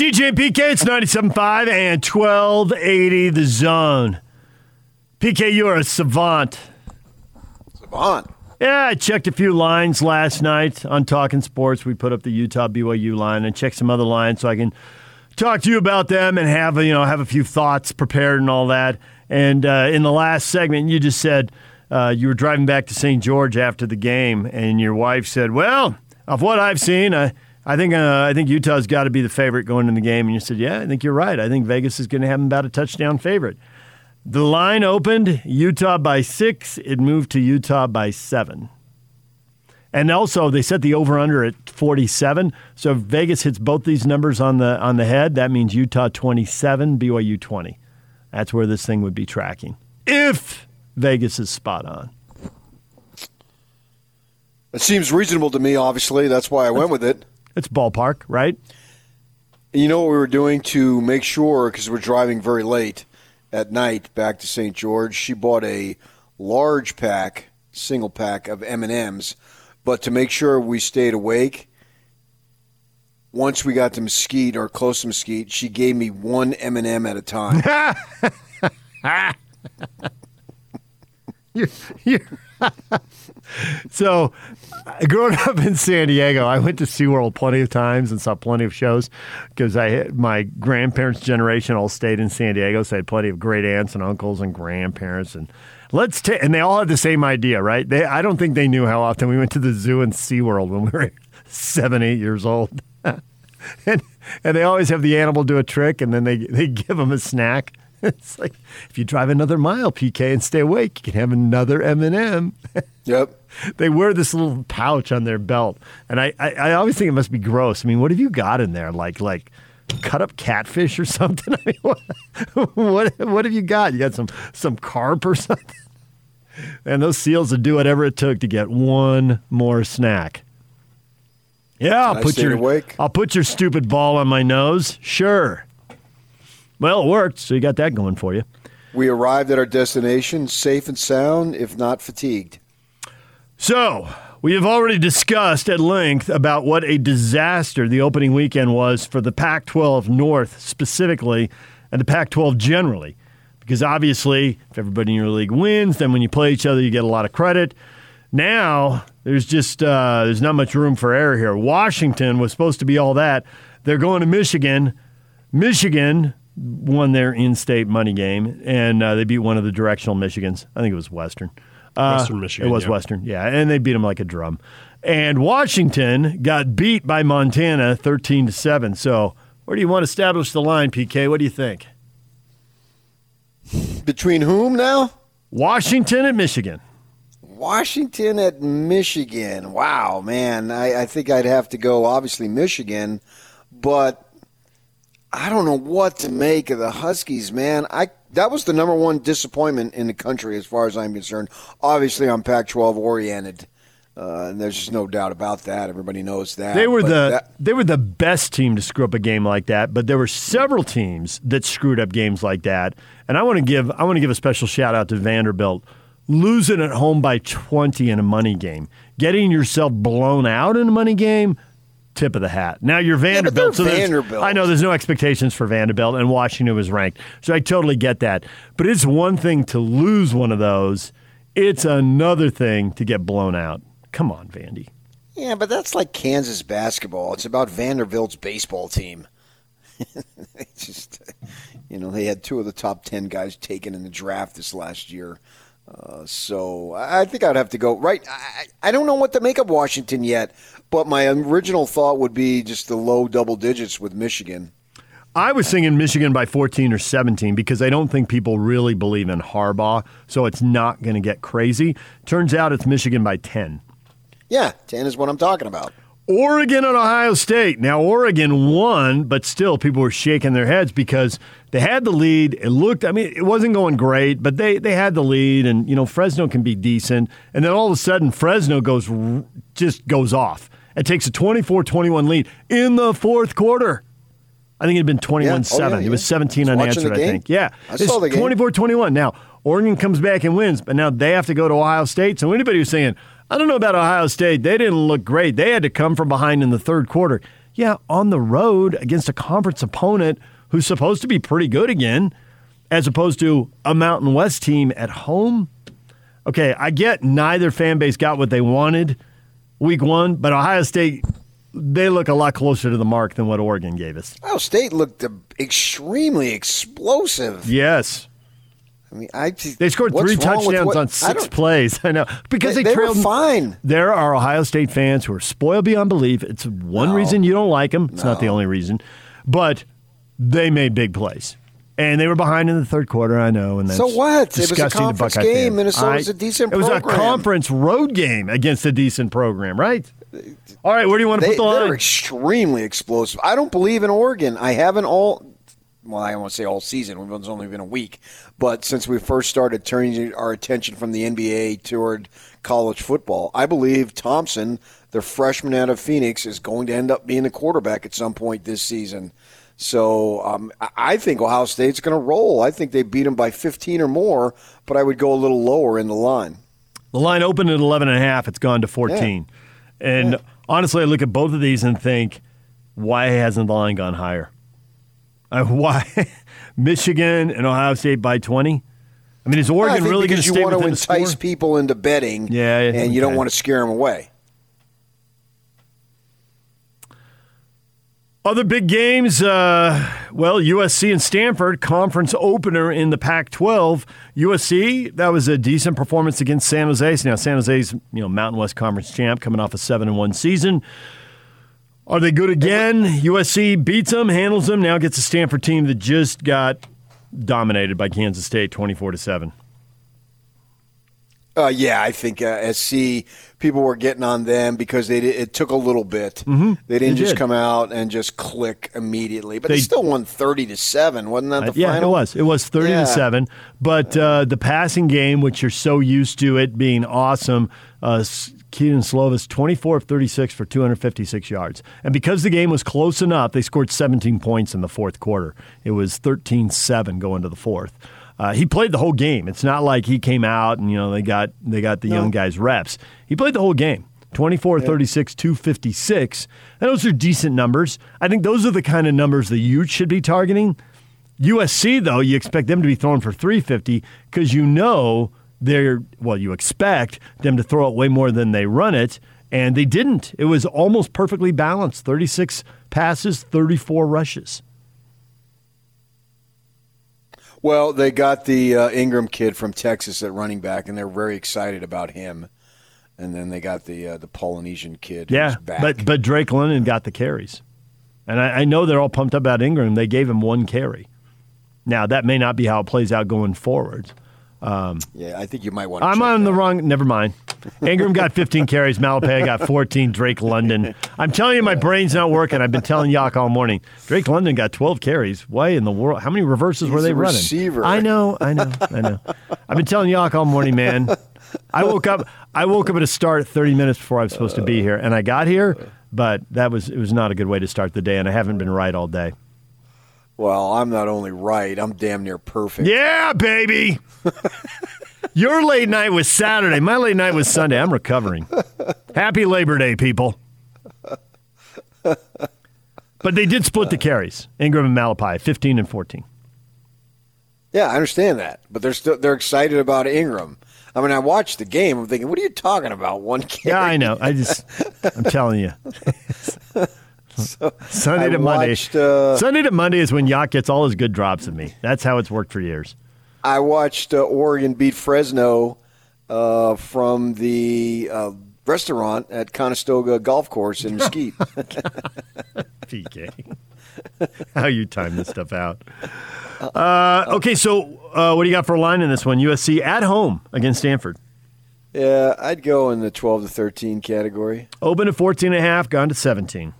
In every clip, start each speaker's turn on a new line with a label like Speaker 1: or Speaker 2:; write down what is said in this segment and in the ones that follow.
Speaker 1: DJ and PK, it's 97.5 and 1280 the zone. PK, you're a savant.
Speaker 2: Savant.
Speaker 1: Yeah, I checked a few lines last night on Talking Sports. We put up the Utah BYU line and checked some other lines so I can talk to you about them and have you know have a few thoughts prepared and all that. And uh, in the last segment, you just said uh, you were driving back to St. George after the game, and your wife said, "Well, of what I've seen, I." I think uh, I think Utah's got to be the favorite going in the game, and you said, "Yeah, I think you're right. I think Vegas is going to have them about a touchdown favorite." The line opened Utah by six. It moved to Utah by seven. And also, they set the over under at 47. So if Vegas hits both these numbers on the on the head, that means Utah 27, BYU 20. That's where this thing would be tracking. If Vegas is spot on.
Speaker 2: It seems reasonable to me, obviously. That's why I went with it.
Speaker 1: It's ballpark, right?
Speaker 2: You know what we were doing to make sure, because we're driving very late at night back to St. George. She bought a large pack, single pack of M and M's, but to make sure we stayed awake. Once we got to Mesquite or close to Mesquite, she gave me one M and m at a time.
Speaker 1: you're, you're so, growing up in San Diego, I went to SeaWorld plenty of times and saw plenty of shows because I my grandparents' generation all stayed in San Diego, so I had plenty of great aunts and uncles and grandparents and let's take and they all had the same idea, right? They I don't think they knew how often we went to the zoo and SeaWorld when we were seven, eight years old. and and they always have the animal do a trick and then they they give them a snack. It's like if you drive another mile, PK, and stay awake, you can have another M and m
Speaker 2: Yep.
Speaker 1: They wear this little pouch on their belt, and I, I, I always think it must be gross. I mean, what have you got in there? Like like cut up catfish or something? I mean, what what, what have you got? You got some some carp or something? And those seals would do whatever it took to get one more snack. Yeah, I'll put your
Speaker 2: awake.
Speaker 1: I'll put your stupid ball on my nose. Sure. Well, it worked, so you got that going for you.
Speaker 2: We arrived at our destination safe and sound, if not fatigued.
Speaker 1: So, we have already discussed at length about what a disaster the opening weekend was for the Pac 12 North specifically and the Pac 12 generally. Because obviously, if everybody in your league wins, then when you play each other, you get a lot of credit. Now, there's just uh, there's not much room for error here. Washington was supposed to be all that. They're going to Michigan. Michigan won their in-state money game, and uh, they beat one of the directional Michigans. I think it was Western.
Speaker 3: Uh, Western Michigan.
Speaker 1: It was
Speaker 3: yeah.
Speaker 1: Western, yeah, and they beat them like a drum. And Washington got beat by Montana, thirteen to seven. So, where do you want to establish the line, PK? What do you think?
Speaker 2: Between whom now?
Speaker 1: Washington and Michigan.
Speaker 2: Washington at Michigan. Wow, man. I, I think I'd have to go, obviously, Michigan, but I don't know what to make of the Huskies, man. I that was the number one disappointment in the country as far as I'm concerned. Obviously, I'm Pac-12 oriented, uh, and there's just no doubt about that. Everybody knows that.
Speaker 1: They were
Speaker 2: But
Speaker 1: the
Speaker 2: that,
Speaker 1: they were the best team to screw up a game like that, but there were several teams that screwed up games like that. And I want to give I want to give a special shout out to Vanderbilt. Losing at home by 20 in a money game, getting yourself blown out in a money game, tip of the hat. Now you're Vanderbilt,
Speaker 2: yeah,
Speaker 1: so
Speaker 2: Vanderbilt.
Speaker 1: I know there's no expectations for Vanderbilt, and Washington was ranked, so I totally get that. But it's one thing to lose one of those; it's another thing to get blown out. Come on, Vandy.
Speaker 2: Yeah, but that's like Kansas basketball. It's about Vanderbilt's baseball team. just, you know, they had two of the top ten guys taken in the draft this last year. Uh, so I think I'd have to go right. I, I don't know what to make of Washington yet, but my original thought would be just the low double digits with Michigan.
Speaker 1: I was thinking Michigan by 14 or 17 because I don't think people really believe in Harbaugh, so it's not going to get crazy. Turns out it's Michigan by 10.
Speaker 2: Yeah, 10 is what I'm talking about.
Speaker 1: Oregon and Ohio State. Now, Oregon won, but still people were shaking their heads because they had the lead. It looked, I mean, it wasn't going great, but they, they had the lead, and, you know, Fresno can be decent. And then all of a sudden, Fresno goes, just goes off. It takes a 24 21 lead in the fourth quarter. I think it had been 21 yeah. 7. Oh, yeah, yeah. It was 17 unanswered, I think. Yeah.
Speaker 2: I saw the
Speaker 1: 24 21. Now, Oregon comes back and wins, but now they have to go to Ohio State. So anybody who's saying, I don't know about Ohio State, they didn't look great. They had to come from behind in the third quarter. Yeah, on the road against a conference opponent who's supposed to be pretty good again, as opposed to a Mountain West team at home. Okay, I get neither fan base got what they wanted week one, but Ohio State, they look a lot closer to the mark than what Oregon gave us.
Speaker 2: Ohio State looked extremely explosive.
Speaker 1: Yes.
Speaker 2: I mean, I
Speaker 1: they scored three touchdowns what, on six plays. I know because
Speaker 2: they,
Speaker 1: they,
Speaker 2: they
Speaker 1: trailed.
Speaker 2: Fine.
Speaker 1: There are Ohio State fans who are spoiled beyond belief. It's one
Speaker 2: no.
Speaker 1: reason you don't like them. It's
Speaker 2: no.
Speaker 1: not the only reason, but they made big plays. And they were behind in the third quarter, I know. And
Speaker 2: so what? It was a conference game.
Speaker 1: Fans.
Speaker 2: Minnesota's a decent program.
Speaker 1: It was
Speaker 2: program.
Speaker 1: a conference road game against a decent program, right? All right, where do you want to
Speaker 2: they,
Speaker 1: put the line?
Speaker 2: They're extremely explosive. I don't believe in Oregon. I haven't all. Well, I don't want to say all season. It's only been a week, but since we first started turning our attention from the NBA toward college football, I believe Thompson, the freshman out of Phoenix, is going to end up being the quarterback at some point this season. So um, I think Ohio State's going to roll. I think they beat them by 15 or more, but I would go a little lower in the line.
Speaker 1: The line opened at 11 and a half. It's gone to 14. Yeah. And yeah. honestly, I look at both of these and think, why hasn't the line gone higher? Uh, why Michigan and Ohio State by 20? I mean, is Oregon really going to stay
Speaker 2: you want to entice
Speaker 1: score?
Speaker 2: people into betting,
Speaker 1: yeah,
Speaker 2: and you don't want to scare them away.
Speaker 1: Other big games, uh, well, USC and Stanford, conference opener in the Pac 12. USC, that was a decent performance against San Jose. So now, San Jose's you know, Mountain West Conference champ coming off a 7 and 1 season. Are they good again? USC beats them, handles them, now gets a Stanford team that just got dominated by Kansas State 24 to 7.
Speaker 2: Uh, yeah, I think uh, SC people were getting on them because they it took a little bit.
Speaker 1: Mm-hmm.
Speaker 2: They didn't
Speaker 1: They
Speaker 2: just
Speaker 1: did.
Speaker 2: come out and just click immediately, but they,
Speaker 1: They-
Speaker 2: still won thirty to seven. Wasn't that the
Speaker 1: Uh, yeah,
Speaker 2: final?
Speaker 1: it was. It was 30
Speaker 2: Yeah.
Speaker 1: to 7. But uh, the passing game, which you're so used to it being awesome, uh, Kedon Slovis, 24 of 36 for 256 yards. And because the game was close enough, they scored 17 points in the fourth quarter. It was 13 7 going to the fourth. Uh, he played the whole game. It's not like he came out and you know they got they got the young guys reps. He played the whole game. 24 36 256. And those are decent numbers. I think those are the kind of numbers the youth should be targeting. USC, though, you expect them to be throwing for 350 because you know they're, well, you expect them to throw it way more than they run it, and they didn't. It was almost perfectly balanced 36 passes, 34 rushes.
Speaker 2: Well, they got the uh, Ingram kid from Texas at running back, and they're very excited about him. And then they got the uh, the Polynesian kid.
Speaker 1: Yeah,
Speaker 2: who's back.
Speaker 1: but, but Drake London got the carries. And I, I know they're all pumped up about Ingram. They gave him one carry. Now, that may not be how it plays out going forward.
Speaker 2: Um, yeah, I think you might want. to
Speaker 1: I'm on the wrong. Never mind. Ingram got 15 carries. Malepeai got 14. Drake London. I'm telling you, my brain's not working. I've been telling Yak all morning. Drake London got 12 carries. Why in the world? How many reverses were they running?
Speaker 2: receiver.
Speaker 1: I know. I know. I know. I've been telling Yak all morning, man. I woke up. I woke up at a start 30 minutes before I was supposed to be here, and I got here. But that was it was not a good way to start the day, and I haven't been right all day.
Speaker 2: Well, I'm not only right; I'm damn near perfect.
Speaker 1: Yeah, baby. Your late night was Saturday. My late night was Sunday. I'm recovering. Happy Labor Day, people. But they did split the carries. Ingram and Malepeai, 15 and 14.
Speaker 2: Yeah, I understand that, but they're still they're excited about Ingram. I mean, I watched the game. I'm thinking, what are you talking about? One carry.
Speaker 1: Yeah, I know. I just, I'm telling you. Sunday
Speaker 2: I
Speaker 1: to Monday.
Speaker 2: uh,
Speaker 1: Sunday to Monday is when Yacht gets all his good drops of me. That's how it's worked for years.
Speaker 2: I watched uh, Oregon beat Fresno uh, from the uh, restaurant at Conestoga Golf Course in Mesquite.
Speaker 1: PK. How you time this stuff out. Uh, okay, so uh, what do you got for a line in this one? USC at home against Stanford.
Speaker 2: yeah, I'd go in the 12 to 13 category.
Speaker 1: Open at 14 and a half, gone to 17.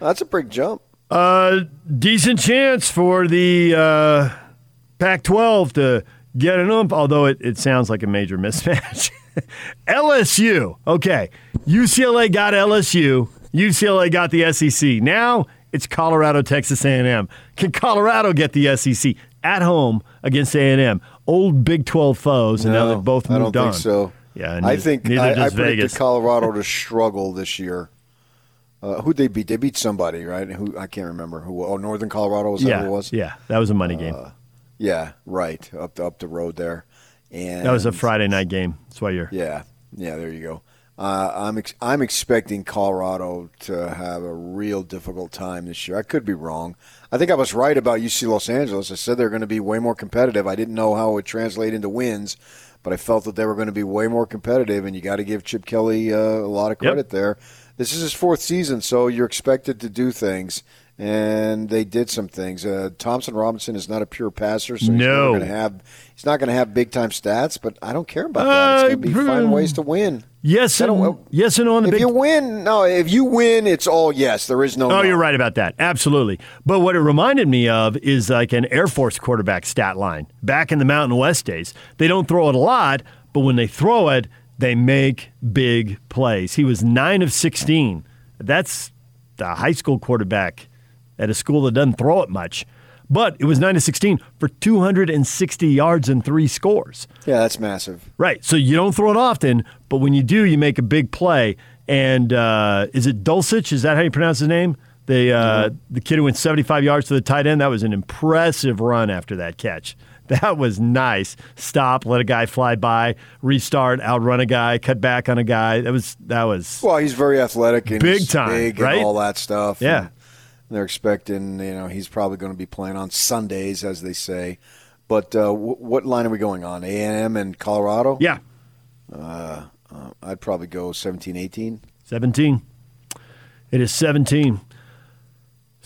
Speaker 2: That's a big jump.
Speaker 1: Uh, decent chance for the uh, Pac 12 to get an ump, although it, it sounds like a major mismatch. LSU. Okay. UCLA got LSU. UCLA got the SEC. Now it's Colorado, Texas A&M. Can Colorado get the SEC at home against A&M? Old Big 12 foes, and now they've both
Speaker 2: I
Speaker 1: moved
Speaker 2: don't
Speaker 1: on.
Speaker 2: think so.
Speaker 1: Yeah,
Speaker 2: I
Speaker 1: neither-
Speaker 2: think
Speaker 1: neither
Speaker 2: I, I predicted
Speaker 1: Vegas.
Speaker 2: Colorado to struggle this year. Uh, who they beat? They beat somebody, right? Who I can't remember. Who? Oh, Northern Colorado was that
Speaker 1: yeah,
Speaker 2: who it was?
Speaker 1: yeah, that was a money game.
Speaker 2: Uh, yeah, right up the, up the road there. And
Speaker 1: that was a Friday night game. That's why you're.
Speaker 2: Yeah, yeah. There you go. Uh, I'm ex- I'm expecting Colorado to have a real difficult time this year. I could be wrong. I think I was right about UC Los Angeles. I said they're going to be way more competitive. I didn't know how it would translate into wins, but I felt that they were going to be way more competitive. And you got to give Chip Kelly uh, a lot of credit yep. there. This is his fourth season, so you're expected to do things and they did some things. Uh, Thompson Robinson is not a pure passer, so he's
Speaker 1: no.
Speaker 2: going to have he's not going to have big time stats. But I don't care about that. It's going to be find ways to win.
Speaker 1: Yes, and, yes, and on the
Speaker 2: if
Speaker 1: big.
Speaker 2: you win, no, if you win, it's all yes. There is no.
Speaker 1: Oh,
Speaker 2: no.
Speaker 1: you're right about that. Absolutely. But what it reminded me of is like an Air Force quarterback stat line back in the Mountain West days. They don't throw it a lot, but when they throw it, they make big plays. He was nine of sixteen. That's the high school quarterback at a school that doesn't throw it much. But it was 9 to 16 for 260 yards and three scores.
Speaker 2: Yeah, that's massive.
Speaker 1: Right. So you don't throw it often, but when you do, you make a big play. And uh, is it Dulcich? Is that how you pronounce his name? The, uh, mm-hmm. the kid who went 75 yards to the tight end. That was an impressive run after that catch. That was nice. Stop, let a guy fly by, restart, outrun a guy, cut back on a guy. That was that was.
Speaker 2: Well, he's very athletic and
Speaker 1: big time,
Speaker 2: big
Speaker 1: right?
Speaker 2: And all that stuff.
Speaker 1: Yeah.
Speaker 2: And, they're expecting, you know, he's probably going to be playing on Sundays, as they say. But uh, w- what line are we going on? A and M and Colorado?
Speaker 1: Yeah.
Speaker 2: Uh, uh, I'd probably go 17, 18.
Speaker 1: 17. It is 17.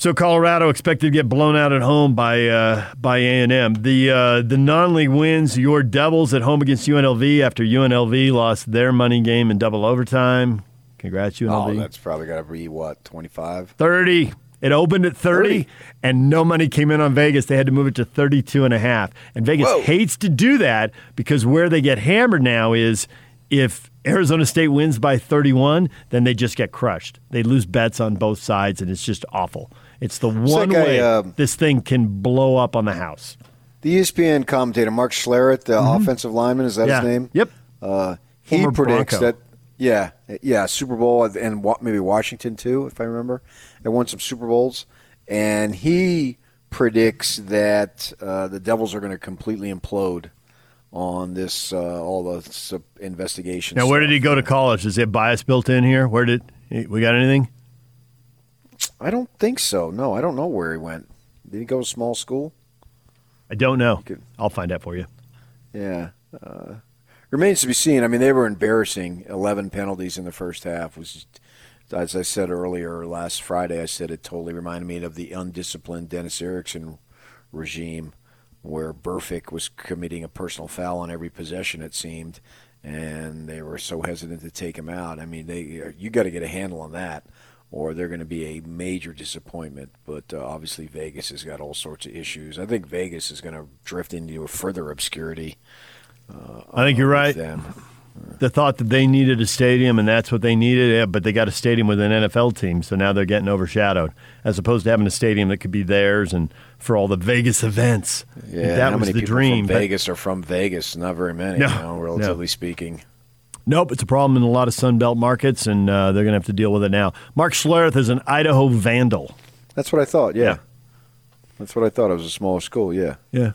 Speaker 1: So Colorado expected to get blown out at home by uh, by A and M. The uh, the non-league wins. Your Devils at home against UNLV after UNLV lost their money game in double overtime. Congrats, UNLV.
Speaker 2: Oh, that's probably got to be what 25,
Speaker 1: 30. It opened at 30, 30, and no money came in on Vegas. They had to move it to 32 and a half. And Vegas Whoa. hates to do that because where they get hammered now is if Arizona State wins by 31, then they just get crushed. They lose bets on both sides, and it's just awful. It's the one like way a, um, this thing can blow up on the house.
Speaker 2: The ESPN commentator, Mark Schlereth, the mm-hmm. offensive lineman, is that
Speaker 1: yeah.
Speaker 2: his name?
Speaker 1: Yep.
Speaker 2: Uh, he predicts Bronco. that yeah, yeah, Super Bowl and maybe Washington too, if I remember. They won some Super Bowls, and he predicts that uh, the Devils are going to completely implode on this uh, all the investigations.
Speaker 1: Now, where did he go to college? Is it bias built in here? Where did we got anything?
Speaker 2: I don't think so. No, I don't know where he went. Did he go to small school?
Speaker 1: I don't know. I'll find out for you.
Speaker 2: Yeah. Uh, remains to be seen. I mean, they were embarrassing. Eleven penalties in the first half was, as I said earlier last Friday. I said it totally reminded me of the undisciplined Dennis Erickson regime, where Burfict was committing a personal foul on every possession. It seemed, and they were so hesitant to take him out. I mean, they you got to get a handle on that. Or they're going to be a major disappointment. But uh, obviously, Vegas has got all sorts of issues. I think Vegas is going to drift into a further obscurity
Speaker 1: uh, I think you're right. Them. The thought that they needed a stadium and that's what they needed, yeah, but they got a stadium with an NFL team, so now they're getting overshadowed, as opposed to having a stadium that could be theirs and for all the Vegas events.
Speaker 2: Yeah,
Speaker 1: that was the dream.
Speaker 2: Vegas are from Vegas? Not very many,
Speaker 1: no,
Speaker 2: you know, relatively
Speaker 1: no.
Speaker 2: speaking.
Speaker 1: Nope, it's a problem in a lot of Sun Belt markets, and uh, they're going to have to deal with it now. Mark Schlereth is an Idaho Vandal.
Speaker 2: That's what I thought. Yeah.
Speaker 1: yeah.
Speaker 2: That's what I thought. It was a small school. Yeah.
Speaker 1: Yeah.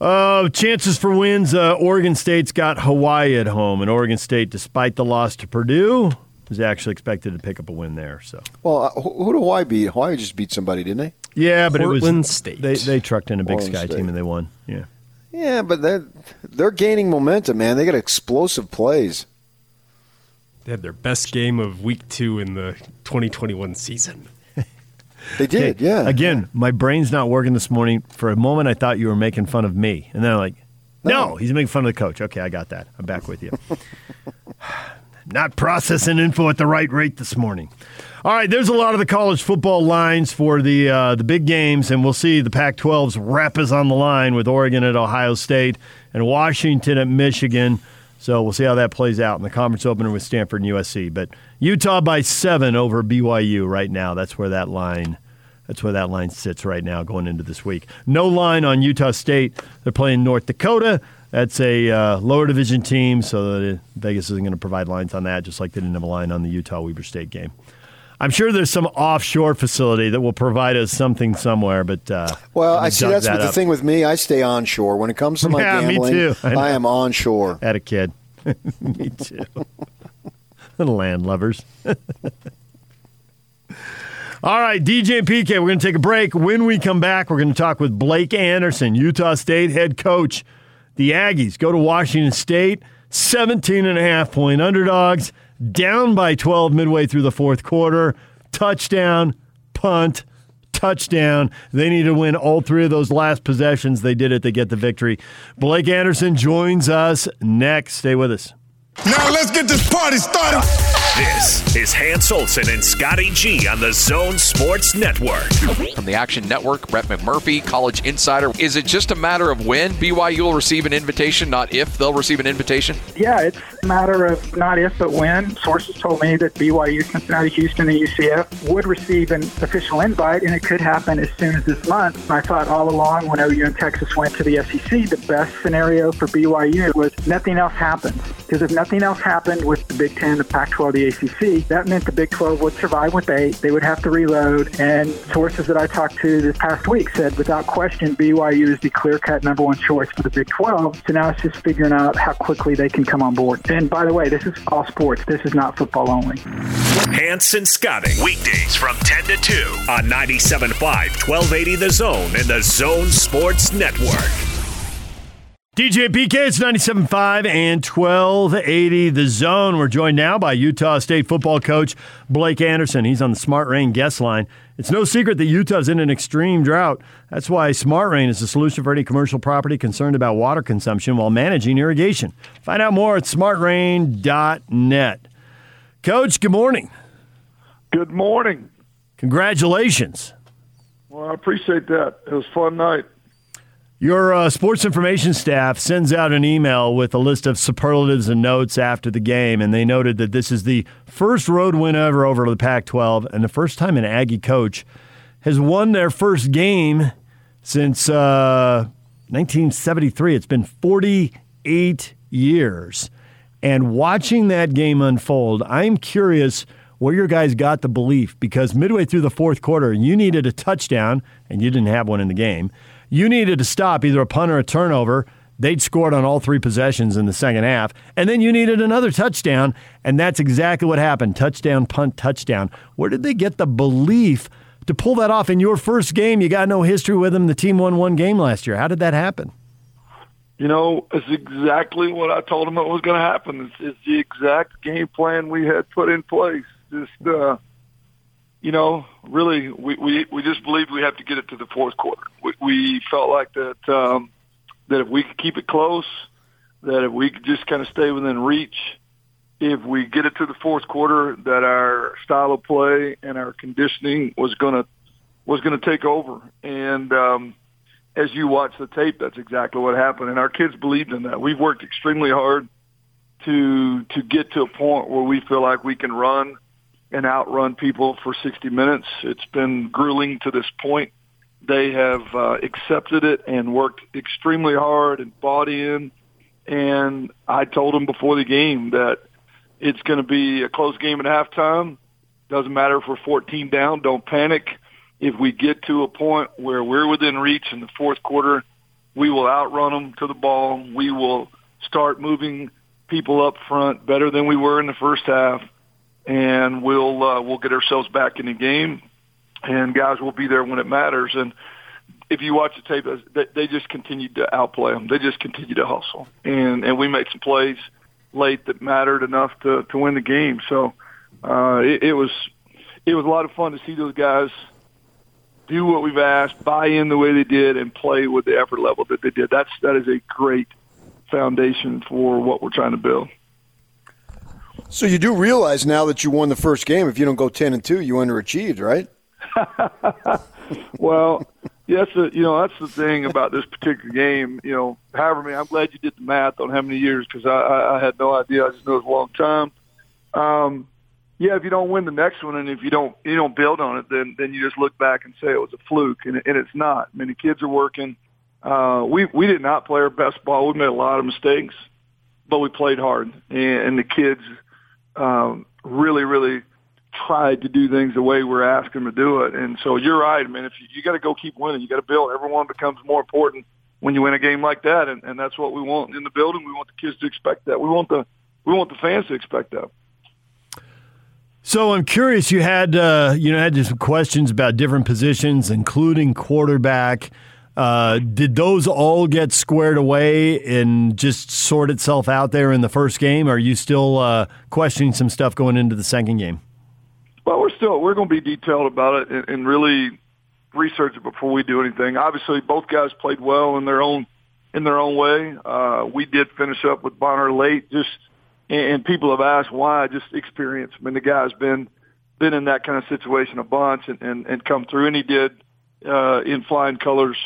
Speaker 1: Uh, chances for wins. Uh, Oregon State's got Hawaii at home, and Oregon State, despite the loss to Purdue, is actually expected to pick up a win there. So,
Speaker 2: well, uh, who, did Hawaii beat? Hawaii just beat somebody, didn't they?
Speaker 1: Yeah, but
Speaker 3: Portland
Speaker 1: it was
Speaker 3: State.
Speaker 1: They they trucked in a Big
Speaker 2: Portland
Speaker 1: Sky
Speaker 2: State.
Speaker 1: team and they won. Yeah.
Speaker 2: Yeah, but they're they're gaining momentum, man. They got explosive plays.
Speaker 3: They had their best game of Week Two in the 2021 season.
Speaker 2: They did,
Speaker 1: Okay,
Speaker 2: yeah.
Speaker 1: Again, my brain's not working this morning. For a moment, I thought you were making fun of me, and then I'm like, no,
Speaker 2: No.
Speaker 1: he's making fun of the coach. Okay, I got that. I'm back with you. not processing info at the right rate this morning. All right, there's a lot of the college football lines for the uh, the big games, and we'll see the Pac-12's rep is on the line with Oregon at Ohio State and Washington at Michigan. So we'll see how that plays out in the conference opener with Stanford and USC. But Utah by seven over BYU right now. That's where that line. That's where that line sits right now going into this week. No line on Utah State. They're playing North Dakota. That's a uh, lower division team, so Vegas isn't going to provide lines on that, just like they didn't have a line on the Utah Weber State game. I'm sure there's some offshore facility that will provide us something somewhere, but uh,
Speaker 2: well, I see that's that the thing with me. I stay onshore when it comes to my
Speaker 1: yeah,
Speaker 2: gambling.
Speaker 1: Me too. I,
Speaker 2: I am onshore.
Speaker 1: Had a kid. me too. Land lovers. All right, DJ and PK, we're going to take a break. When we come back, we're going to talk with Blake Anderson, Utah State head coach. The Aggies go to Washington State, 17 and a half point underdogs, down by 12 midway through the fourth quarter. Touchdown, punt, touchdown. They need to win all three of those last possessions. They did it. They get the victory. Blake Anderson joins us next. Stay with us.
Speaker 4: Now let's get this party started.
Speaker 5: This is Hans Olsen and Scotty G on the Zone Sports Network.
Speaker 6: From the Action Network, Brett McMurphy, College Insider. Is it just a matter of when BYU will receive an invitation, not if they'll receive an invitation?
Speaker 7: Yeah, it's a matter of not if, but when. Sources told me that BYU, Cincinnati, Houston, and UCF would receive an official invite, and it could happen as soon as this month. And I thought all along when OU and Texas went to the SEC, the best scenario for BYU was nothing else happens. Because if nothing else happened with the Big Ten, the Pac 12, the ACC, that meant the Big 12 would survive with eight. They would have to reload. And sources that I talked to this past week said, without question, BYU is the clear cut number one choice for the Big 12. So now it's just figuring out how quickly they can come on board. And by the way, this is all sports. This is not football only.
Speaker 5: Hans and Scotty G, weekdays from 10 to 2 on 97.5, 1280 The Zone and the Zone Sports Network.
Speaker 1: DJ PK, it's 97.5 and 1280 The Zone. We're joined now by Utah State football coach Blake Anderson. He's on the Smart Rain guest line. It's no secret that Utah's in an extreme drought. That's why Smart Rain is the solution for any commercial property concerned about water consumption while managing irrigation. Find out more at smartrain.net. Coach, good morning.
Speaker 8: Good morning.
Speaker 1: Congratulations.
Speaker 8: Well, I appreciate that. It was a fun night.
Speaker 1: Your uh, sports information staff sends out an email with a list of superlatives and notes after the game, and they noted that this is the first road win ever over the Pac 12 and the first time an Aggie coach has won their first game since uh, 1973. It's been 48 years. And watching that game unfold, I'm curious where your guys got the belief because midway through the fourth quarter, you needed a touchdown, and you didn't have one in the game you needed to stop either a punt or a turnover. They'd scored on all three possessions in the second half. And then you needed another touchdown. And that's exactly what happened touchdown, punt, touchdown. Where did they get the belief to pull that off in your first game? You got no history with them. The team won one game last year. How did that happen?
Speaker 8: You know, it's exactly what I told them it was going to happen. It's, it's the exact game plan we had put in place. Just, uh, you know, really, we, we, we just believed we have to get it to the fourth quarter. We, we felt like that, um, that if we could keep it close, that if we could just kind of stay within reach, if we get it to the fourth quarter, that our style of play and our conditioning was going to, was going to take over. And, um, as you watch the tape, that's exactly what happened. And our kids believed in that. We've worked extremely hard to, to get to a point where we feel like we can run – and outrun people for 60 minutes. It's been grueling to this point. They have uh, accepted it and worked extremely hard and bought in. And I told them before the game that it's going to be a close game at halftime. Doesn't matter if we're 14 down. Don't panic. If we get to a point where we're within reach in the fourth quarter, we will outrun them to the ball. We will start moving people up front better than we were in the first half and we'll uh, we'll get ourselves back in the game, and guys will be there when it matters. And if you watch the tape, they, they just continued to outplay them. They just continued to hustle, and and we made some plays late that mattered enough to to win the game. So uh, it, it was it was a lot of fun to see those guys do what we've asked, buy in the way they did, and play with the effort level that they did. That's that is a great foundation for what we're trying to build.
Speaker 2: So you do realize now that you won the first game, if you don't go ten and two, you underachieved, right?
Speaker 8: well, yes, uh, you know that's the thing about this particular game. You know, however many, I'm glad you did the math on how many years because I, I, I had no idea. I just knew it was a long time. Um, yeah, if you don't win the next one and if you don't you don't build on it, then then you just look back and say it was a fluke, and, and it's not. I kids are working. uh, we we did not play our best ball. We made a lot of mistakes, but we played hard, and, and the kids um, really, really tried to do things the way we're asking them to do it. And so you're right. man. if you, you got to go keep winning, you got to build. Everyone becomes more important when you win a game like that, and, and that's what we want in the building. We want the kids to expect that. We want the we want the fans to expect that.
Speaker 1: So I'm curious. You had uh, you know had some questions about different positions, including quarterback. Uh, did those all get squared away and just sort itself out there in the first game? Are you still uh, questioning some stuff going into the second game?
Speaker 8: Well, we're still we're going to be detailed about it and, and really research it before we do anything. Obviously, both guys played well in their own in their own way. Uh, we did finish up with Bonner late, just and, and people have asked why. Just experience. I mean, the guy's been been in that kind of situation a bunch and and, and come through, and he did uh, in flying colors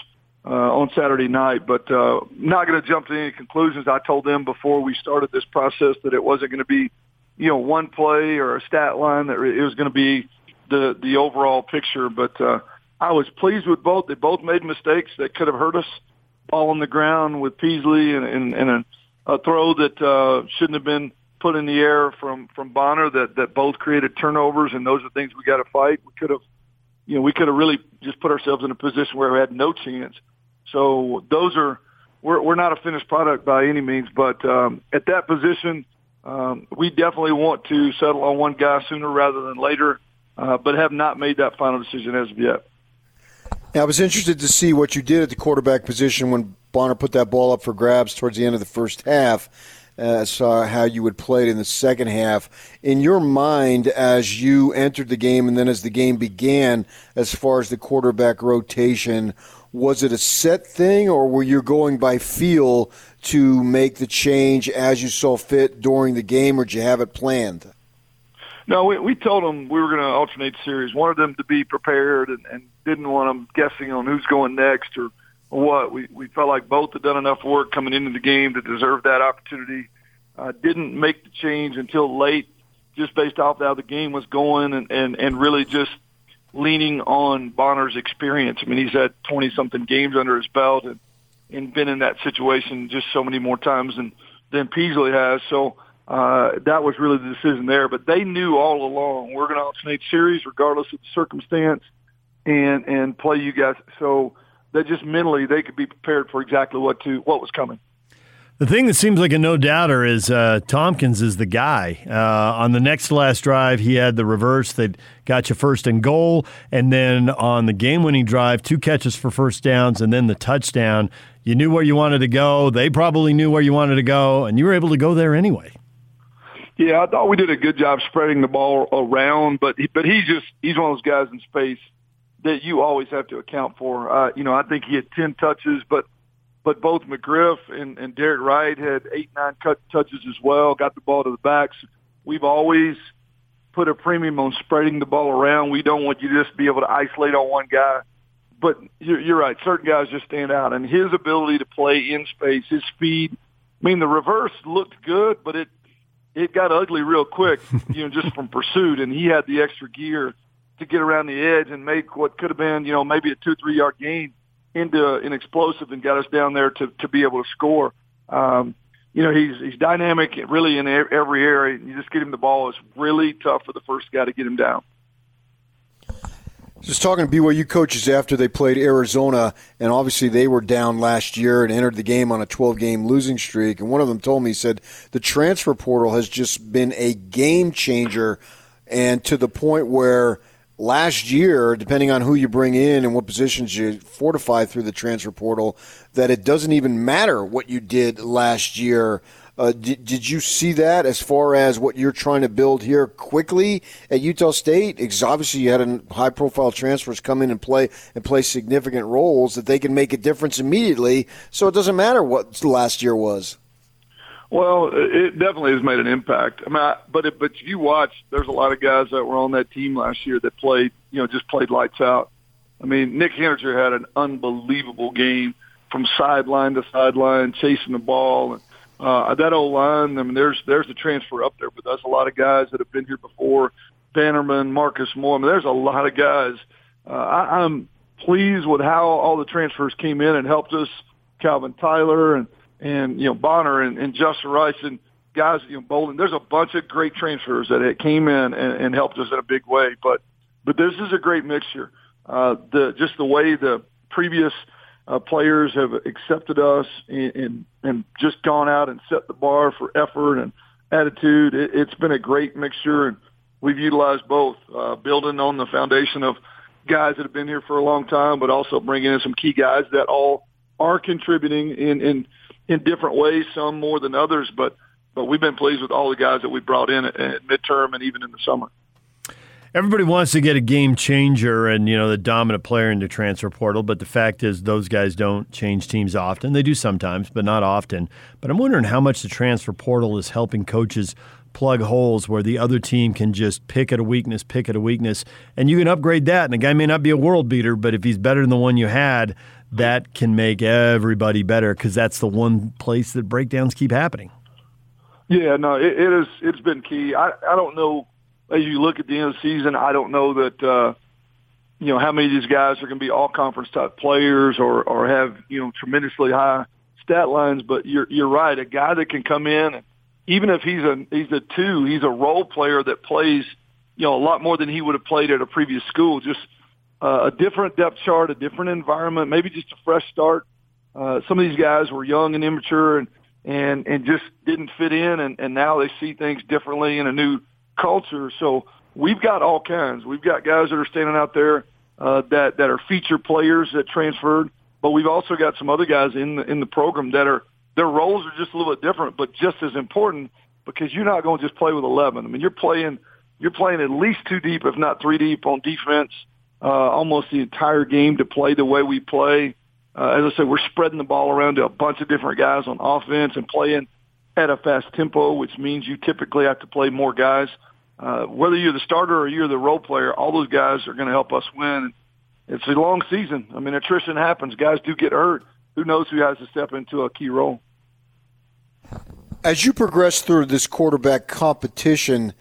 Speaker 8: uh, on Saturday night. But uh, not going to jump to any conclusions. I told them before we started this process that it wasn't going to be, you know, one play or a stat line. That it was going to be the the overall picture. But uh, I was pleased with both. They both made mistakes that could have hurt us. Ball on the ground with Peasley and, and, and a, a throw that uh, shouldn't have been put in the air from from Bonner that that both created turnovers, and those are things we got to fight. We could have, you know, we could have really just put ourselves in a position where we had no chance. So those are we're we're not a finished product by any means, but um, at that position, um, we definitely want to settle on one guy sooner rather than later, uh, but have not made that final decision as of yet.
Speaker 2: Now, I was interested to see what you did at the quarterback position when Bonner put that ball up for grabs towards the end of the first half. Uh, saw how you would play it in the second half. In your mind, as you entered the game and then as the game began, as far as the quarterback rotation, was it a set thing or were you going by feel to make the change as you saw fit during the game or did you have it planned?
Speaker 8: No, we, we told them we were going to alternate series. Wanted them to be prepared and, and didn't want them guessing on who's going next or, what. We we felt like both had done enough work coming into the game to deserve that opportunity. Uh, didn't make the change until late, just based off how the game was going and and and really just leaning on Bonner's experience. I mean, he's had twenty something games under his belt and and been in that situation just so many more times than than Peasley has. So uh, that was really the decision there. But they knew all along we're going to alternate series regardless of the circumstance, and and play you guys. So that just mentally they could be prepared for exactly what to what was coming.
Speaker 1: The thing that seems like a no doubter is uh, Thompkins is the guy. Uh, on the next last drive, he had the reverse that got you first and goal. And then on the game winning drive, two catches for first downs and then the touchdown. You knew where you wanted to go. They probably knew where you wanted to go, and you were able to go there anyway.
Speaker 8: Yeah, I thought we did a good job spreading the ball around, but he, but he's just he's one of those guys in space that you always have to account for. Uh, you know, I think he had ten touches, but but both McGriff and, and Derek Wright had eight nine cut touches as well. Got the ball to the backs. We've always put a premium on spreading the ball around. We don't want you to just be able to isolate on one guy. But you're, you're right. Certain guys just stand out, and his ability to play in space, his speed. I mean, the reverse looked good, but it it got ugly real quick, you know, just from pursuit. And he had the extra gear to get around the edge and make what could have been, you know, maybe a two, three yard gain into an explosive and got us down there to, to be able to score. Um, you know, he's, he's dynamic really in every area. You just get him the ball. It's really tough for the first guy to get him down.
Speaker 2: Just talking to BYU coaches after they played Arizona, and obviously they were down last year and entered the game on a 12 game losing streak. And one of them told me, he said, the transfer portal has just been a game changer, and to the point where last year, depending on who you bring in and what positions you fortify through the transfer portal, that it doesn't even matter what you did last year uh, did, did you see that as far as what you're trying to build here quickly at Utah State? Because obviously you had high profile transfers come in and play and play significant roles that they can make a difference immediately. So it doesn't matter what last year was.
Speaker 8: Well, it definitely has made an impact. I mean, I, but it, but you watch, there's a lot of guys that were on that team last year that played, you know, just played lights out. I mean, Nick Heninger had an unbelievable game from sideline to sideline, chasing the ball. And, uh, that old line, I mean, there's there's a transfer up there, but that's a lot of guys that have been here before. Bannerman, Marcus Moore. I mean, there's a lot of guys. Uh, I, I'm pleased with how all the transfers came in and helped us. Calvin Tyler and and you know Bonner and, and Justin Rice and guys, you know Bolden. There's a bunch of great transfers that came in and, and helped us in a big way. But but this is a great mixture. Uh, the just the way the previous uh, players have accepted us and, and and just gone out and set the bar for effort and attitude. It, it's been a great mixture, and we've utilized both, uh, building on the foundation of guys that have been here for a long time, but also bringing in some key guys that all are contributing in in in different ways, some more than others. But but we've been pleased with all the guys that we brought in at, at midterm and even in the summer.
Speaker 1: Everybody wants to get a game changer and you know the dominant player in the transfer portal, but the fact is those guys don't change teams often. They do sometimes, but not often. But I'm wondering how much the transfer portal is helping coaches plug holes where the other team can just pick at a weakness, pick at a weakness, and you can upgrade that. And the guy may not be a world beater, but if he's better than the one you had, that can make everybody better because that's the one place that breakdowns keep happening.
Speaker 8: Yeah, no, it, it is. It's been key. I I don't know. As you look at the end of the season, I don't know that uh, you know how many of these guys are going to be all conference type players or or have you know tremendously high stat lines. But you're you're right. A guy that can come in, even if he's a he's a two, he's a role player that plays you know a lot more than he would have played at a previous school. Just uh, a different depth chart, a different environment, maybe just a fresh start. Uh, some of these guys were young and immature and, and, and just didn't fit in and, and now they see things differently in a new culture. So we've got all kinds. We've got guys that are standing out there, uh, that, that are feature players that transferred, but we've also got some other guys in the, in the program that are, their roles are just a little bit different, but just as important because you're not going to just play with 11. I mean, you're playing, you're playing at least two deep, if not three deep on defense uh, almost the entire game to play the way we play. Uh, as I said, we're spreading the ball around to a bunch of different guys on offense and playing at a fast tempo, which means you typically have to play more guys. Uh, whether you're the starter or you're the role player, all those guys are going to help us win. It's a long season. I mean, attrition happens. Guys do get hurt. Who knows who has to step into a key role?
Speaker 2: As you progress through this quarterback competition,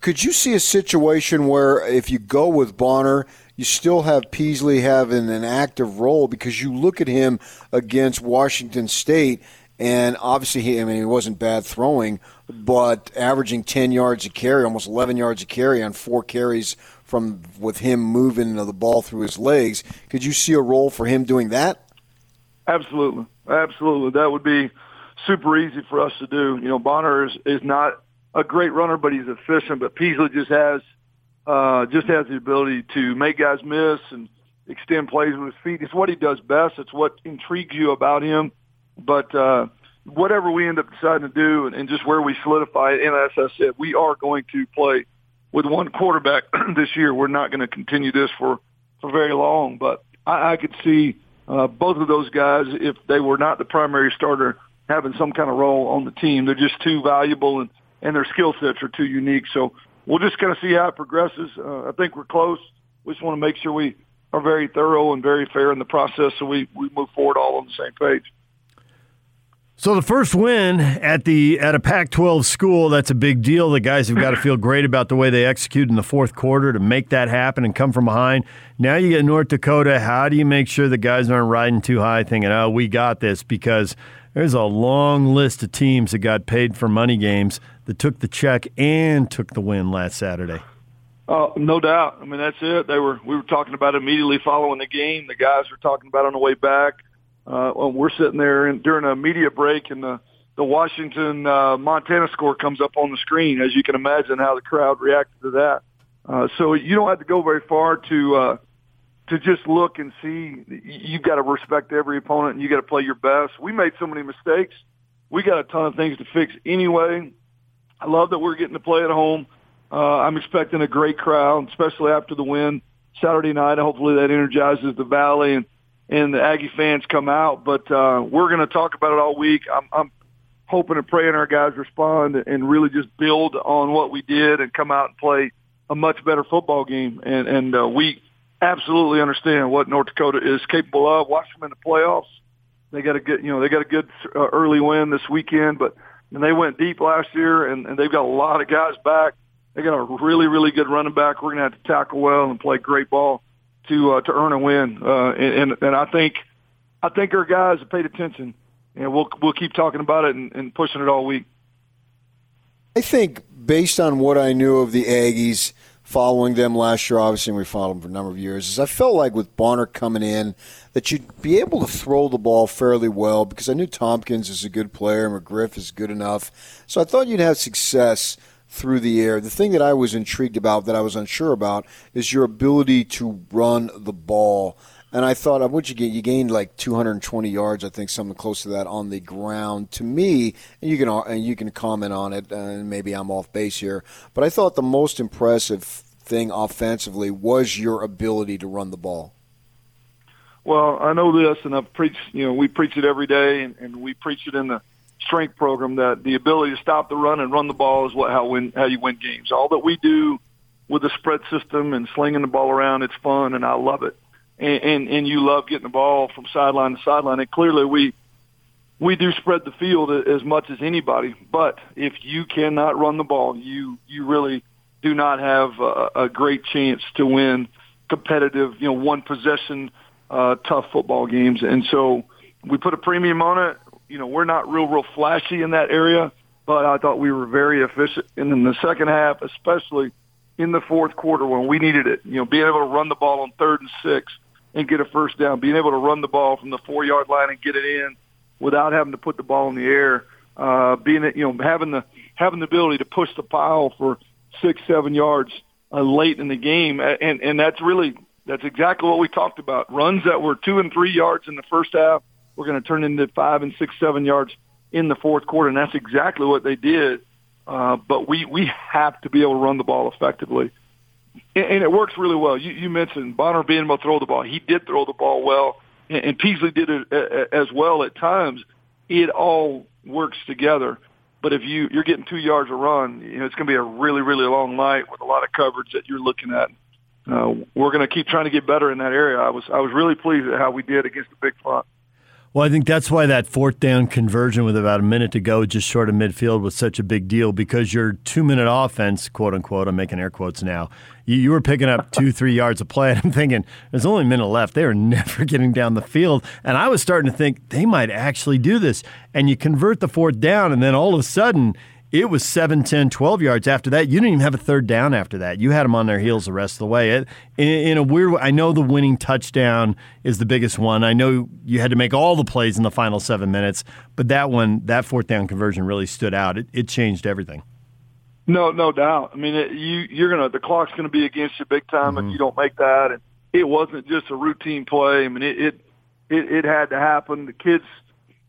Speaker 2: could you see a situation where if you go with Bonner, you still have Peasley having an active role because you look at him against Washington State, and obviously, he, I mean, he wasn't bad throwing, but averaging 10 yards a carry, almost 11 yards a carry on four carries from with him moving the ball through his legs. Could you see a role for him doing that?
Speaker 8: Absolutely, absolutely. That would be super easy for us to do. You know, Bonner is, is not a great runner, but he's efficient. But Peasley just has uh, just has the ability to make guys miss and extend plays with his feet. It's what he does best. It's what intrigues you about him. But uh, whatever we end up deciding to do, and, and just where we solidify it, and as I said, we are going to play with one quarterback this year. We're not going to continue this for for very long. But I, I could see uh, both of those guys, if they were not the primary starter, having some kind of role on the team. They're just too valuable and and their skill sets are too unique. So we'll just kind of see how it progresses. Uh, I think we're close. We just want to make sure we are very thorough and very fair in the process so we, we move forward all on the same page.
Speaker 1: So the first win at the at a Pac-12 school, that's a big deal. The guys have got to feel great about the way they execute in the fourth quarter to make that happen and come from behind. Now you get North Dakota. How do you make sure the guys aren't riding too high, thinking, "Oh, we got this"? Because there's a long list of teams that got paid for money games that took the check and took the win last Saturday.
Speaker 8: Uh, no doubt. I mean, that's it. They were. We were talking about immediately following the game. The guys were talking about on the way back. Uh, we're sitting there during a media break, and the the Washington uh, Montana score comes up on the screen. As you can imagine, how the crowd reacted to that. Uh, so you don't have to go very far to uh, to just look and see. You've got to respect every opponent, and you got to play your best. We made so many mistakes. We got a ton of things to fix anyway. I love that we're getting to play at home. Uh, I'm expecting a great crowd, especially after the win Saturday night. Hopefully that energizes the Valley and, and the Aggie fans come out. But uh, we're going to talk about it all week. I'm, I'm hoping and praying our guys respond and really just build on what we did and come out and play a much better football game. And, and uh, we absolutely understand what North Dakota is capable of. Watch them in the playoffs. They got a good, you know, they got a good uh, early win this weekend, but and they went deep last year, and, and they've got a lot of guys back. They got a really, really good running back. We're going to have to tackle well and play great ball to uh, to earn a win. Uh, and, and I think I think our guys have paid attention, and we'll we'll keep talking about it and, and pushing it all week.
Speaker 2: I think based on what I knew of the Aggies following them last year, obviously and we followed them for a number of years, is I felt like with Bonner coming in that you'd be able to throw the ball fairly well because I knew Thompkins is a good player, McGriff is good enough. So I thought you'd have success through the air. The thing that I was intrigued about, that I was unsure about, is your ability to run the ball. And I thought, uh, what you get? You gained like 220 yards, I think, something close to that on the ground. To me, and you can and you can comment on it, and maybe I'm off base here, but I thought the most impressive thing offensively was your ability to run the ball.
Speaker 8: Well, I know this, and I've preached. You know, we preach it every day, and, and we preach it in the strength program that the ability to stop the run and run the ball is what how win how you win games. All that we do with the spread system and slinging the ball around, it's fun, and I love it. And and, and you love getting the ball from sideline to sideline. And clearly, we we do spread the field as much as anybody. But if you cannot run the ball, you you really do not have a, a great chance to win competitive, you know, one possession uh, tough football games. And so we put a premium on it. You know, we're not real, real flashy in that area, but I thought we were very efficient. And in the second half, especially in the fourth quarter when we needed it, you know, being able to run the ball on third and six and get a first down, being able to run the ball from the four yard line and get it in without having to put the ball in the air, uh, being, you know, having the, having the ability to push the pile for six, seven yards uh, late in the game. And, and that's really that's exactly what we talked about. Runs that were two and three yards in the first half, we're going to turn into five and six, seven yards in the fourth quarter, and that's exactly what they did. Uh, but we we have to be able to run the ball effectively, and, and it works really well. You, you mentioned Bonner being able to throw the ball. He did throw the ball well, and, and Peasley did it uh, uh, as well at times. It all works together. But if you you're getting two yards a run, you know it's going to be a really really long night with a lot of coverage that you're looking at uh, we're going to keep trying to get better in that area. I was I was really pleased at how we did against the big front.
Speaker 1: Well, I think that's why that fourth down conversion with about a minute to go, just short of midfield, was such a big deal because your two minute offense, quote unquote, I'm making air quotes now, you, you were picking up two, three yards of play. And I'm thinking, there's only a minute left. They are never getting down the field. And I was starting to think they might actually do this. And you convert the fourth down, and then all of a sudden, it was 7, 10, 12 yards after that. You didn't even have a third down after that. You had them on their heels the rest of the way. It, in, in, a weird way, I know the winning touchdown is the biggest one. I know you had to make all the plays in the final seven minutes, but that one, that fourth down conversion really stood out. It, it changed everything.
Speaker 8: No, no doubt. I mean, it, you you're gonna the clock's gonna be against you big time mm-hmm. if you don't make that. And it wasn't just a routine play. I mean, it it it, it had to happen. The kids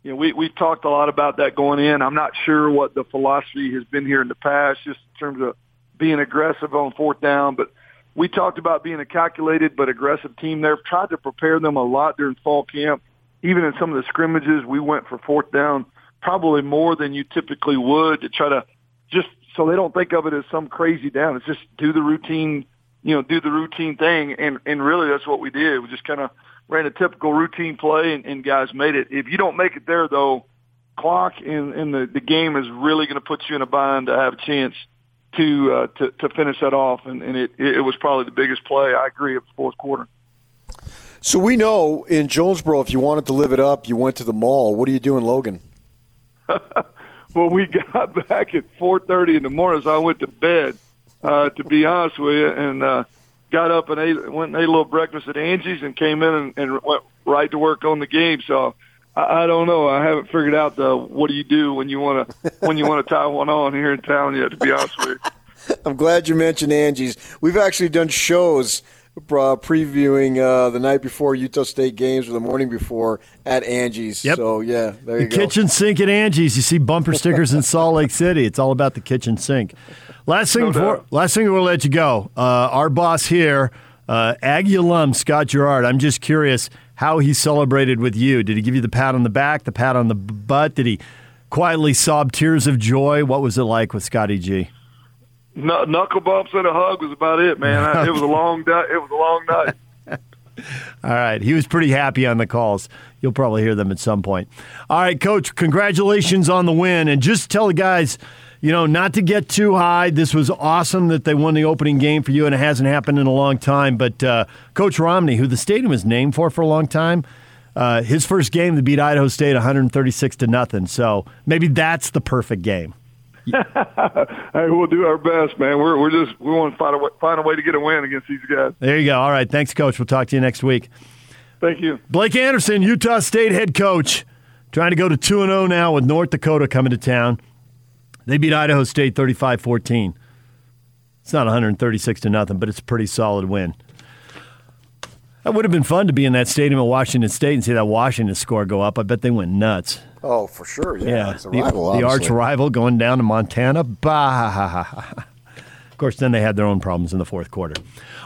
Speaker 8: you know, we we've talked a lot about that going in. I'm not sure what the philosophy has been here in the past, just in terms of being aggressive on fourth down. But we talked about being a calculated but aggressive team. There, tried to prepare them a lot during fall camp. Even in some of the scrimmages, we went for fourth down probably more than you typically would to try to just so they don't think of it as some crazy down. It's just do the routine, you know, do the routine thing. And and really, that's what we did. We just kind of ran a typical routine play, and, and guys made it. If you don't make it there, though, clock and, and the, the game is really going to put you in a bind to have a chance to uh, to, to finish that off. And, and it, it was probably the biggest play, I agree, of the fourth quarter.
Speaker 2: So we know in Jonesboro, if you wanted to live it up, you went to the mall. What are you doing, Logan?
Speaker 8: well, we got back at 4.30 in the morning, so I went to bed, uh, to be honest with you. And uh, got up and ate, went and ate a little breakfast at Angie's and came in and, and went right to work on the game. So I, I don't know. I haven't figured out the what do you do when you want to when you want to tie one on here in town yet. To be honest with you.
Speaker 2: I'm glad you mentioned Angie's. We've actually done shows previewing uh, the night before Utah State games or the morning before at Angie's.
Speaker 1: Yep.
Speaker 2: So yeah, there you
Speaker 1: the go. Kitchen sink at Angie's. You see bumper stickers in Salt Lake City. It's all about the kitchen sink. Last thing, no before, last thing we'll let you go. Uh, our boss here, uh, Aggie alum Scott Gerard. I'm just curious how he celebrated with you. Did he give you the pat on the back, the pat on the butt? Did he quietly sob tears of joy? What was it like with Scotty G?
Speaker 8: Knuckle bumps and a hug was about it, man. it was a long day. It was a long night.
Speaker 1: All right. He was pretty happy on the calls. You'll probably hear them at some point. All right, Coach, congratulations on the win. And just tell the guys you know, not to get too high. This was awesome that they won the opening game for you, and it hasn't happened in a long time. But uh, Coach Romney, who the stadium was named for for a long time, uh, his first game to beat Idaho State 136 to nothing. So maybe that's the perfect game.
Speaker 8: hey, we'll do our best, man. We're we're just we want to find a way, find a way to get a win against these guys.
Speaker 1: There you go. All right, thanks, Coach. We'll talk to you next week.
Speaker 8: Thank you,
Speaker 1: Blake Anderson, Utah State head coach, trying to go to two and zero now with North Dakota coming to town. They beat Idaho State 35-14. It's not 136 to nothing, but it's a pretty solid win. That would have been fun to be in that stadium at Washington State and see that Washington score go up. I bet they went nuts.
Speaker 2: Oh, for sure. Yeah,
Speaker 1: Yeah,
Speaker 2: it's a
Speaker 1: the,
Speaker 2: rival.
Speaker 1: the arch rival going down to Montana. Bah. Of course, then they had their own problems in the fourth quarter.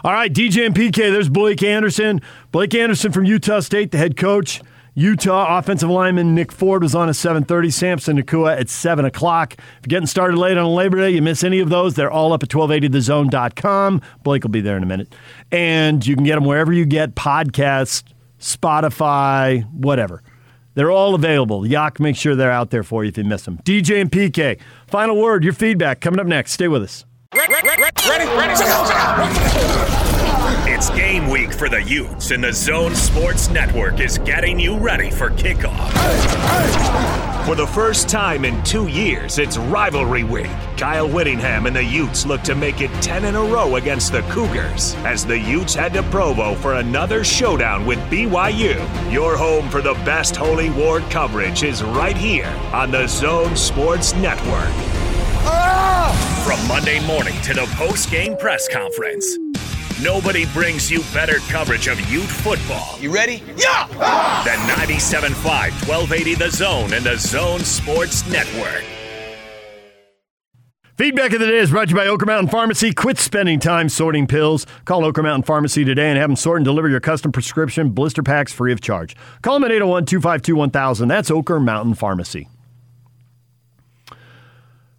Speaker 1: All right, DJ and PK. There's Blake Anderson. Blake Anderson from Utah State, the head coach. Utah offensive lineman Nick Ford was on at 7:30. Samson Nacua at 7 o'clock. If you're getting started late on Labor Day, you miss any of those, they're all up at 1280thezone.com. Blake will be there in a minute, and you can get them wherever you get podcasts, Spotify, whatever. They're all available. Yak make sure they're out there for you if you miss them. DJ and PK. Final word, your feedback coming up next. Stay with us.
Speaker 5: It's game week for the Utes, and the Zone Sports Network is getting you ready for kickoff. For the first time in two years, it's rivalry week. Kyle Whittingham and the Utes look to make it 10 in a row against the Cougars as the Utes head to Provo for another showdown with BYU. Your home for the best Holy War coverage is right here on the Zone Sports Network. Ah! From Monday morning to the post-game press conference, nobody brings you better coverage of Ute football.
Speaker 9: You ready?
Speaker 5: Yeah! The 97.5, 1280 The Zone and the Zone Sports Network.
Speaker 1: Feedback of the day is brought to you by Oquirrh Mountain Pharmacy. Quit spending time sorting pills. Call Oquirrh Mountain Pharmacy today and have them sort and deliver your custom prescription blister packs free of charge. Call them at 801 252 1000. That's Oquirrh Mountain Pharmacy.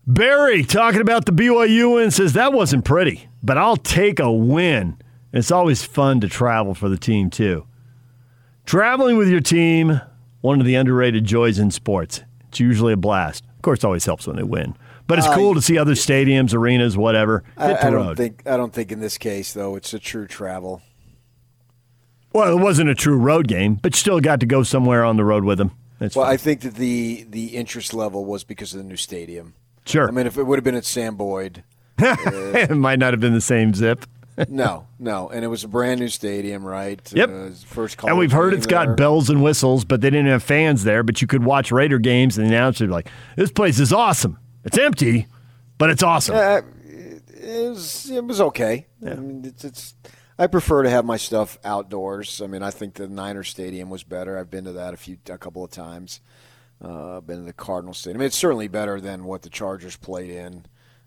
Speaker 1: Barry talking about the BYU win says that wasn't pretty, but I'll take a win. It's always fun to travel for the team, too. Traveling with your team, one of the underrated joys in sports. It's usually a blast. Of course, it always helps when they win. But it's
Speaker 2: Uh,
Speaker 1: cool to see other stadiums, arenas, whatever.
Speaker 2: I, I don't think I don't think in this case though it's a true travel.
Speaker 1: well, it wasn't a true road game, but you still got to go somewhere on the road with them. That's
Speaker 2: Well,
Speaker 1: fine.
Speaker 2: I think that the the interest level was because of the new stadium.
Speaker 1: sure.
Speaker 2: I mean, if it would have been at Sam Boyd,
Speaker 1: it might not have been the same zip.
Speaker 2: no, no, and it was a brand new stadium, right?
Speaker 1: Yep.
Speaker 2: Uh, first
Speaker 1: And we've heard it's
Speaker 2: there.
Speaker 1: got bells and whistles, but they didn't have fans there. But you could watch Raider games, and the announcer like, "This place is awesome. It's empty, but it's awesome."
Speaker 2: Uh, it was it was okay. I mean, it's, it's I prefer to have my stuff outdoors. I mean, I think the Niner Stadium was better. I've been to that a few a couple of times. Uh, been to the Cardinal Stadium. I mean, it's certainly better than what the Chargers played in.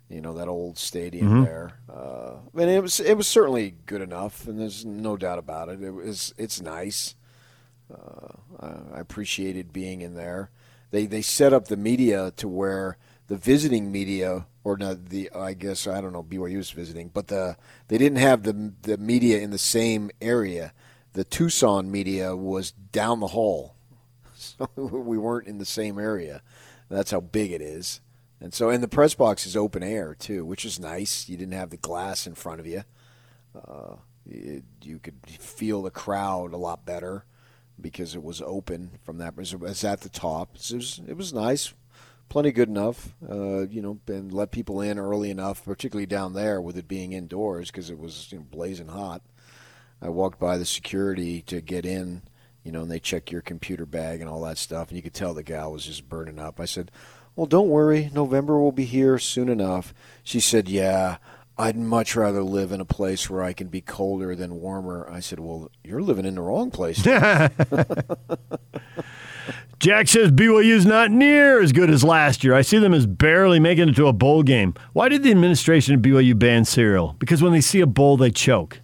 Speaker 2: You know that old stadium
Speaker 1: Mm-hmm.
Speaker 2: there. Uh, I mean, it was it was certainly good enough, and there's no doubt about it. It was it's nice. Uh, I appreciated being in there. They they set up the media to where the visiting media or not the I guess I don't know BYU was visiting, but the they didn't have the the media in the same area. The Tucson media was down the hall, so we weren't in the same area. That's how big it is. And so, and the press box is open air too, which is nice. You didn't have the glass in front of you. Uh, it, you could feel the crowd a lot better because it was open from that. It was at the top. So it was it was nice, plenty good enough. Uh, you know, and let people in early enough, particularly down there with it being indoors because it was you know, blazing hot. I walked by the security to get in, you know, and they check your computer bag and all that stuff, and you could tell the gal was just burning up. I said, "Well, don't worry, November will be here soon enough." She said, "Yeah." I'd much rather live in a place where I can be colder than warmer. I said, "Well, you're living in the wrong place."
Speaker 1: Jack says BYU's not near as good as last year. I see them as barely making it to a bowl game. Why did the administration of BYU ban cereal? Because when they see a bowl, they choke.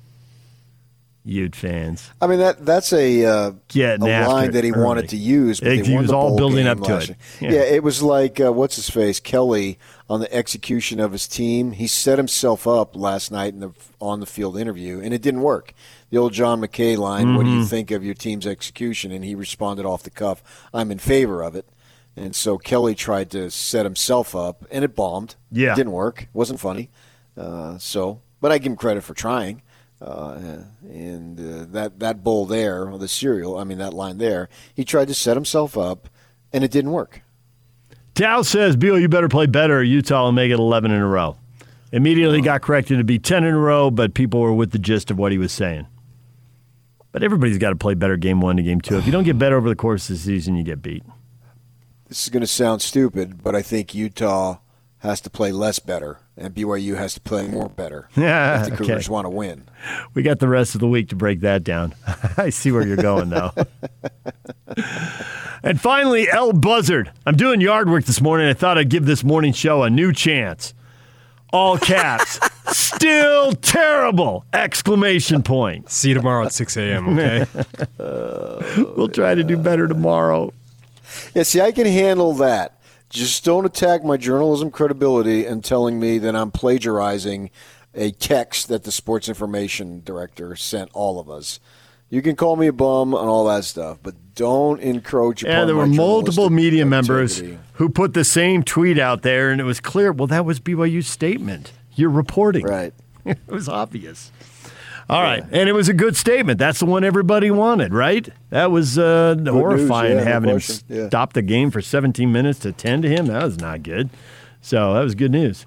Speaker 1: Ute fans.
Speaker 2: I mean that that's a uh,
Speaker 1: Getting
Speaker 2: a line
Speaker 1: it
Speaker 2: that he
Speaker 1: early.
Speaker 2: wanted to use. But
Speaker 1: He
Speaker 2: they
Speaker 1: was all building up to it. Yeah.
Speaker 2: Yeah. it was like uh, what's his face Kelly on the execution of his team. He set himself up last night in the on the field interview, and it didn't work. The old John McKay line, "What do
Speaker 1: Mm-hmm.
Speaker 2: you think of your team's execution?" And he responded off the cuff, "I'm in favor of it." And so Kelly tried to set himself up, and it bombed.
Speaker 1: Yeah.
Speaker 2: It didn't work. It wasn't funny. Uh, so, but I give him credit for trying. Uh, and uh, that that bowl there, or the cereal, I mean that line there, he tried to set himself up, and it didn't work.
Speaker 1: Tao says, Beal, you better play better. or Utah will make it 11 in a row. Immediately got corrected to be 10 in a row, but people were with the gist of what he was saying. But everybody's got to play better game one to game two. If you don't get better over the course of the season, you get beat.
Speaker 2: This is going to sound stupid, but I think Utah has to play less better, and BYU has to play more better.
Speaker 1: Yeah,
Speaker 2: if the
Speaker 1: okay.
Speaker 2: Cougars want to win.
Speaker 1: We got the rest of the week to break that down. I see where you're going, though. and finally, El Buzzard. I'm doing yard work this morning. I thought I'd give this morning show a new chance. All caps. Still terrible! Exclamation point.
Speaker 3: See you tomorrow at 6 a.m., okay?
Speaker 1: We'll try to do better tomorrow.
Speaker 2: Yeah, see, I can handle that. Just don't attack my journalism credibility and telling me that I'm plagiarizing a text that the sports information director sent all of us. You can call me a bum and all that stuff, but don't encroach upon
Speaker 1: Yeah, there were multiple media members who put the same tweet out there, and it was clear. Well, that was BYU's statement. You're reporting.
Speaker 2: Right.
Speaker 1: it was obvious. All right, and it was a good statement. That's the one everybody wanted, right? That was uh, horrifying
Speaker 2: yeah, no
Speaker 1: having him.
Speaker 2: Yeah.
Speaker 1: stop the game for 17 minutes to tend to him. That was not good. So that was good news.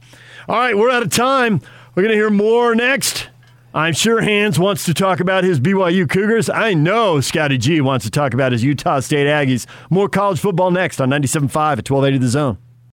Speaker 1: All right, we're out of time. We're going to hear more next. I'm sure Hans wants to talk about his BYU Cougars. I know Scotty G wants to talk about his Utah State Aggies. More college football next on 97.5 at 1280 The Zone.